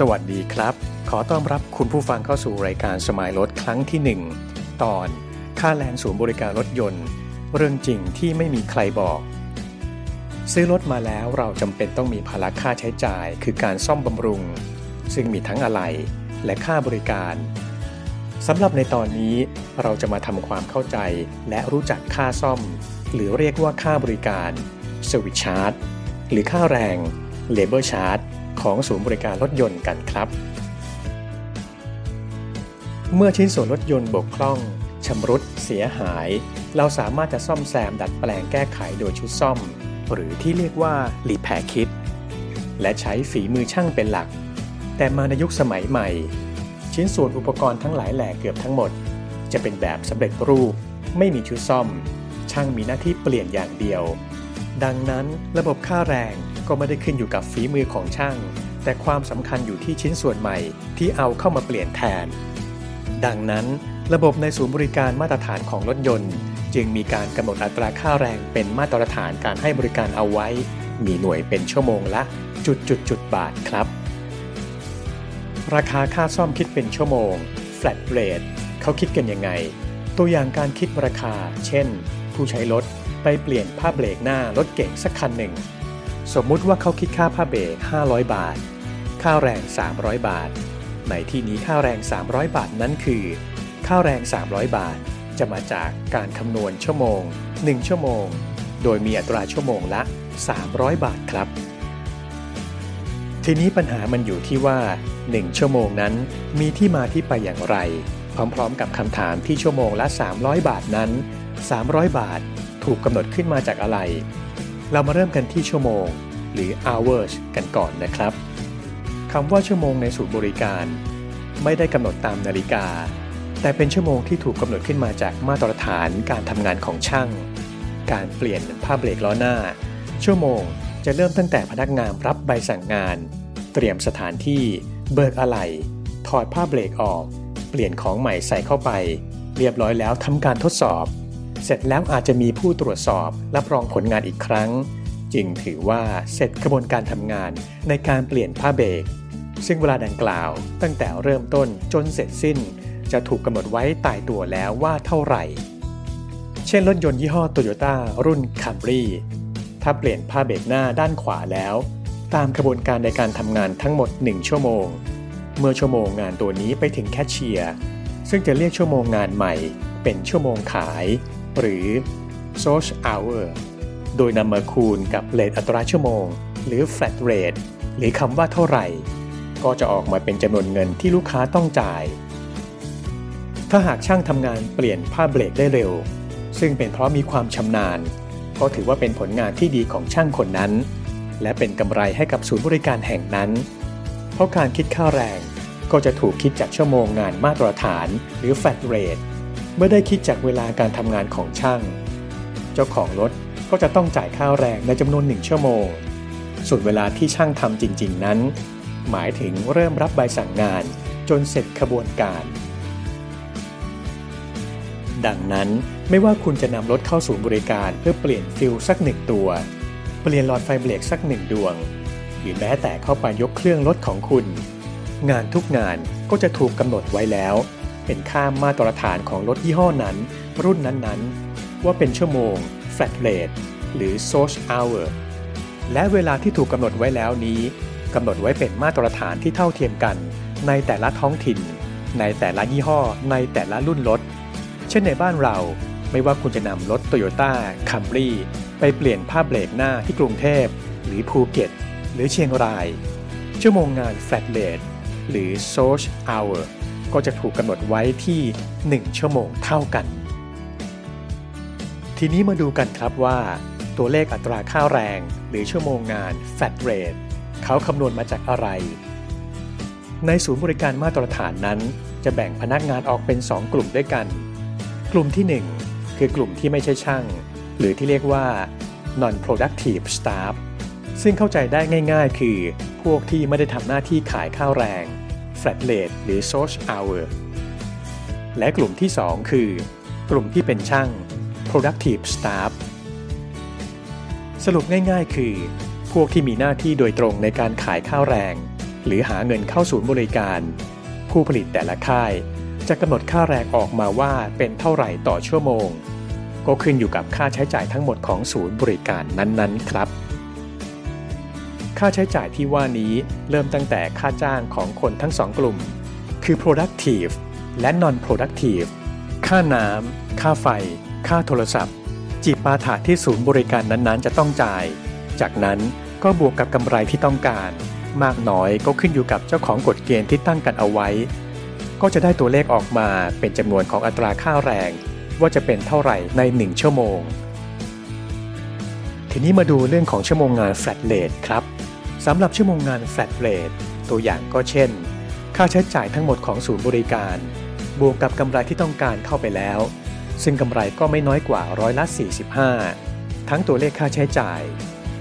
สวัสดีครับ ขอต้อนรับคุณผู้ฟังเข้าสู่รายการสมายรถครั้งที่ 1 ตอนค่าแรงศูนย์บริการรถยนต์ เรื่องจริงที่ไม่มีใครบอก ซื้อรถมาแล้วเราจำเป็นต้องมีภาระค่าใช้จ่าย คือการซ่อมบำรุง ซึ่งมีทั้งอะไหล่และค่าบริการสำหรับในตอนนี้เราจะมาทำความเข้าใจและรู้จักค่าซ่อม หรือเรียกว่าค่าบริการ Service Charge หรือค่าแรง Labor Charge ของศูนย์บริการรถยนต์กันครับ เมื่อชิ้นส่วนรถยนต์บกพร่องชำรุดเสียหาย เราสามารถจะซ่อมแซมดัดแปลงแก้ไขโดยชุดซ่อม หรือที่เรียกว่า Repair Kit และใช้ฝีมือช่างเป็นหลัก แต่มาในยุคสมัยใหม่ ชิ้นส่วนอุปกรณ์ทั้งหลายแหล่เกือบทั้งหมด จะเป็นแบบสำเร็จรูป ไม่มีชุดซ่อม ช่างมีหน้าที่เปลี่ยนอย่างเดียว ดังนั้นระบบค่าแรงก็ไม่ได้ขึ้นอยู่กับฝีมือของช่าง แต่ความสำคัญอยู่ที่ชิ้นส่วนใหม่ที่เอาเข้ามาเปลี่ยนแทน ดังนั้น ระบบในศูนย์บริการมาตรฐานของรถยนต์ จึงมีการกำหนดอัตราค่าแรงเป็นมาตรฐานการให้บริการเอาไว้ มีหน่วยเป็นชั่วโมงละจุดจุดจุดบาทครับ ราคาค่าซ่อมคิดเป็นชั่วโมง flat rate เขาคิดกันยังไง ตัวอย่างการคิดราคา เช่น ผู้ใช้รถไปเปลี่ยนผ้าเบรกหน้ารถเก๋งสักคันหนึ่ง สมมุติว่าเขาคิดค่าผ้าเบรก500 บาท ค่าแรง 300 บาท ในที่นี้ค่าแรง 300 บาทนั้นคือ ค่าแรง 300 บาท จะมาจากการคำนวณชั่วโมง 1 ชั่วโมง โดยมีอัตราชั่วโมงละ 300 บาทครับ ทีนี้ปัญหามันอยู่ที่ว่า 1 ชั่วโมงนั้นมีที่มาที่ไปอย่างไร พร้อมๆ กับคำถามที่ชั่วโมงละ 300 บาทนั้น 300 บาทถูกกำหนดขึ้นมาจากอะไร เรามาเริ่มกันที่ชั่วโมง หรือ hours กันก่อนนะครับำว่าชั่วโมงในศูนย์บริการ ไม่ได้กำหนดตามนาฬิกา แต่เป็นชั่วโมงที่ถูกกำหนดขึ้นมาจากมาตรฐานการทำงานของช่าง การเปลี่ยนผ้าเบรกล้อหน้า ชั่วโมงจะเริ่มตั้งแต่พนักงานรับใบสั่งงาน เตรียมสถานที่ เบิกอะไหล่ถอดผ้าเบรกออก เปลี่ยนของใหม่ใส่เข้าไป เรียบร้อยแล้วทำการทดสอบ เสร็จแล้วอาจจะมีผู้ตรวจสอบรับรองผลงานอีกครั้ง จึงถือว่าเสร็จกระบวนการทำงานในการเปลี่ยนผ้าเบรก ซึ่งเวลาดังกล่าว ตั้งแต่เริ่มต้นจนเสร็จสิ้น จะถูกกำหนดไว้ตายตัวแล้วว่าเท่าไหร่ เช่นรถยนต์ยี่ห้อโตโยต้ารุ่น Camry ถ้าเปลี่ยนผ้าเบรกหน้าด้านขวาแล้ว ตามกระบวนการในการทำงานทั้งหมด 1 ชั่วโมง เมื่อชั่วโมงงานตัวนี้ไปถึงแคชเชียร์ซึ่งจะเรียกชั่วโมงงานใหม่ เป็นชั่วโมงขาย หรือ source hour โดยนำมาคูณกับเรทอัตราชั่วโมง หรือ flat rate หรือคำว่าเท่าไหร่ ก็จะออกมาเป็นจำนวนเงินที่ลูกค้าต้องจ่าย ถ้าหากช่างทำงานเปลี่ยนผ้าเบรกได้เร็ว ซึ่งเป็นเพราะมีความชำนาญ ก็ถือว่าเป็นผลงานที่ดีของช่างคนนั้น และเป็นกำไรให้กับศูนย์บริการแห่งนั้น เพราะการคิดค่าแรงก็จะถูกคิดจากชั่วโมงงานมาตรฐานหรือ flat rate เมื่อได้คิดจากเวลาการทำงานของช่าง เจ้าของรถก็จะต้องจ่ายค่าแรงในจำนวนหนึ่งชั่วโมง ส่วนเวลาที่ช่างทำจริง ๆ นั้น หมายถึงเริ่มรับใบสั่งงานจนเสร็จขบวนการ ดังนั้นไม่ว่าคุณจะนำรถเข้าศูนย์บริการเพื่อเปลี่ยนฟิลสักหนึ่งตัว เปลี่ยนหลอดไฟเบรกสักหนึ่งดวง หรือแม้แต่เข้าไปยกเครื่องรถของคุณ งานทุกงานก็จะถูกกำหนดไว้แล้ว เป็นค่ามาตรฐานของรถยี่ห้อนั้น รุ่นนั้นๆ ว่าเป็นชั่วโมง flat rate หรือ source hour และเวลาที่ถูกกำหนดไว้แล้วนี้ กำหนดไว้เป็นมาตรฐานที่เท่าเทียมกัน ในแต่ละท้องถิ่น ในแต่ละยี่ห้อ ในแต่ละรุ่นรถ เช่นในบ้านเราไม่ว่าคุณจะนำรถ Toyota Camry ไปเปลี่ยนผ้าเบรกหน้าที่กรุงเทพ หรือภูเก็ต หรือเชียงราย ชั่วโมงงาน flat rate หรือ source hour ก็จะถูกกำหนดไว้ที่ 1 ชั่วโมงเท่ากัน ทีนี้มาดูกันครับว่า ตัวเลขอัตราค่าแรง หรือชั่วโมงงาน flat rate เขาคำนวณมาจากอะไร ในศูนย์บริการมาตรฐานนั้น จะแบ่งพนักงานออกเป็น 2 กลุ่มด้วยกัน กลุ่มที่ 1 คือกลุ่มที่ไม่ใช่ช่าง หรือที่เรียกว่า non productive staff ซึ่งเข้าใจได้ง่ายๆ คือ พวกที่ไม่ได้ทำหน้าที่ขายข้าวแรง flat rate หรือ source hour และกลุ่มที่ 2 คือ กลุ่มที่เป็นช่าง productive staff สรุปง่ายๆ คือ พวกที่มีหน้าที่โดยตรงในการขายข้าวแรง หรือหาเงินเข้าศูนย์บริการ ผู้ผลิตแต่ละค่ายจะกำหนดค่าแรงออกมาว่าเป็นเท่าไหร่ต่อชั่วโมง ก็ขึ้นอยู่กับค่าใช้จ่ายทั้งหมดของศูนย์บริการนั้นๆ ครับ ค่าใช้จ่ายที่ว่านี้เริ่มตั้งแต่ค่าจ้างของคนทั้งสองกลุ่ม คือ productive และ non-productive ค่าน้ำ ค่าไฟ ค่าโทรศัพท์จีปาถะที่ศูนย์บริการนั้นๆ จะต้องจ่าย จากนั้นก็บวกกับกำไรที่ต้องการ มากน้อยก็ขึ้นอยู่กับเจ้าของกฎเกณฑ์ที่ตั้งกันเอาไว้ ก็จะได้ตัวเลขออกมาเป็นจำนวนของอัตราค่าแรง ว่าจะเป็นเท่าไหร่ใน 1 ชั่วโมง ทีนี้มาดูเรื่องของชั่วโมงงาน flat rate ครับสำหรับชั่วโมงงาน flat rate ตัวอย่างก็เช่น ค่าใช้จ่ายทั้งหมดของศูนย์บริการ บวกกับกำไรที่ต้องการเข้าไปแล้ว ซึ่งกำไรก็ไม่น้อยกว่าร้อยละ45 ทั้งตัวเลขค่าใช้จ่าย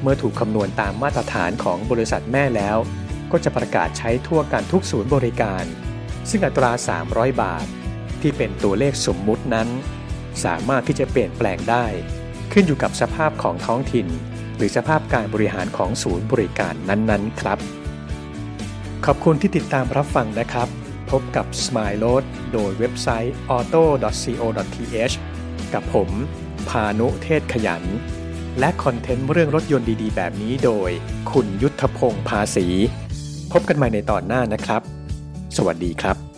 เมื่อถูกคำนวณตามมาตรฐานของบริษัทแม่แล้ว ก็จะประกาศใช้ทั่วกันทุกศูนย์บริการ ซึ่งอัตรา 300 บาท ที่เป็นตัวเลขสมมุตินั้น สามารถที่จะเปลี่ยนแปลงได้ ขึ้นอยู่กับสภาพของท้องถิ่น หรือสภาพการบริหารของศูนย์บริการนั้นๆ ครับ ขอบคุณที่ติดตามรับฟังนะครับ พบกับ Smile Road โดยเว็บไซต์ auto.co.th กับผม พานุเทศขยัน และคอนเทนต์เรื่องรถยนต์ดีๆ แบบนี้โดย คุณยุทธพงศ์ภาษี พบกันใหม่ในตอนหน้านะครับ สวัสดีครับ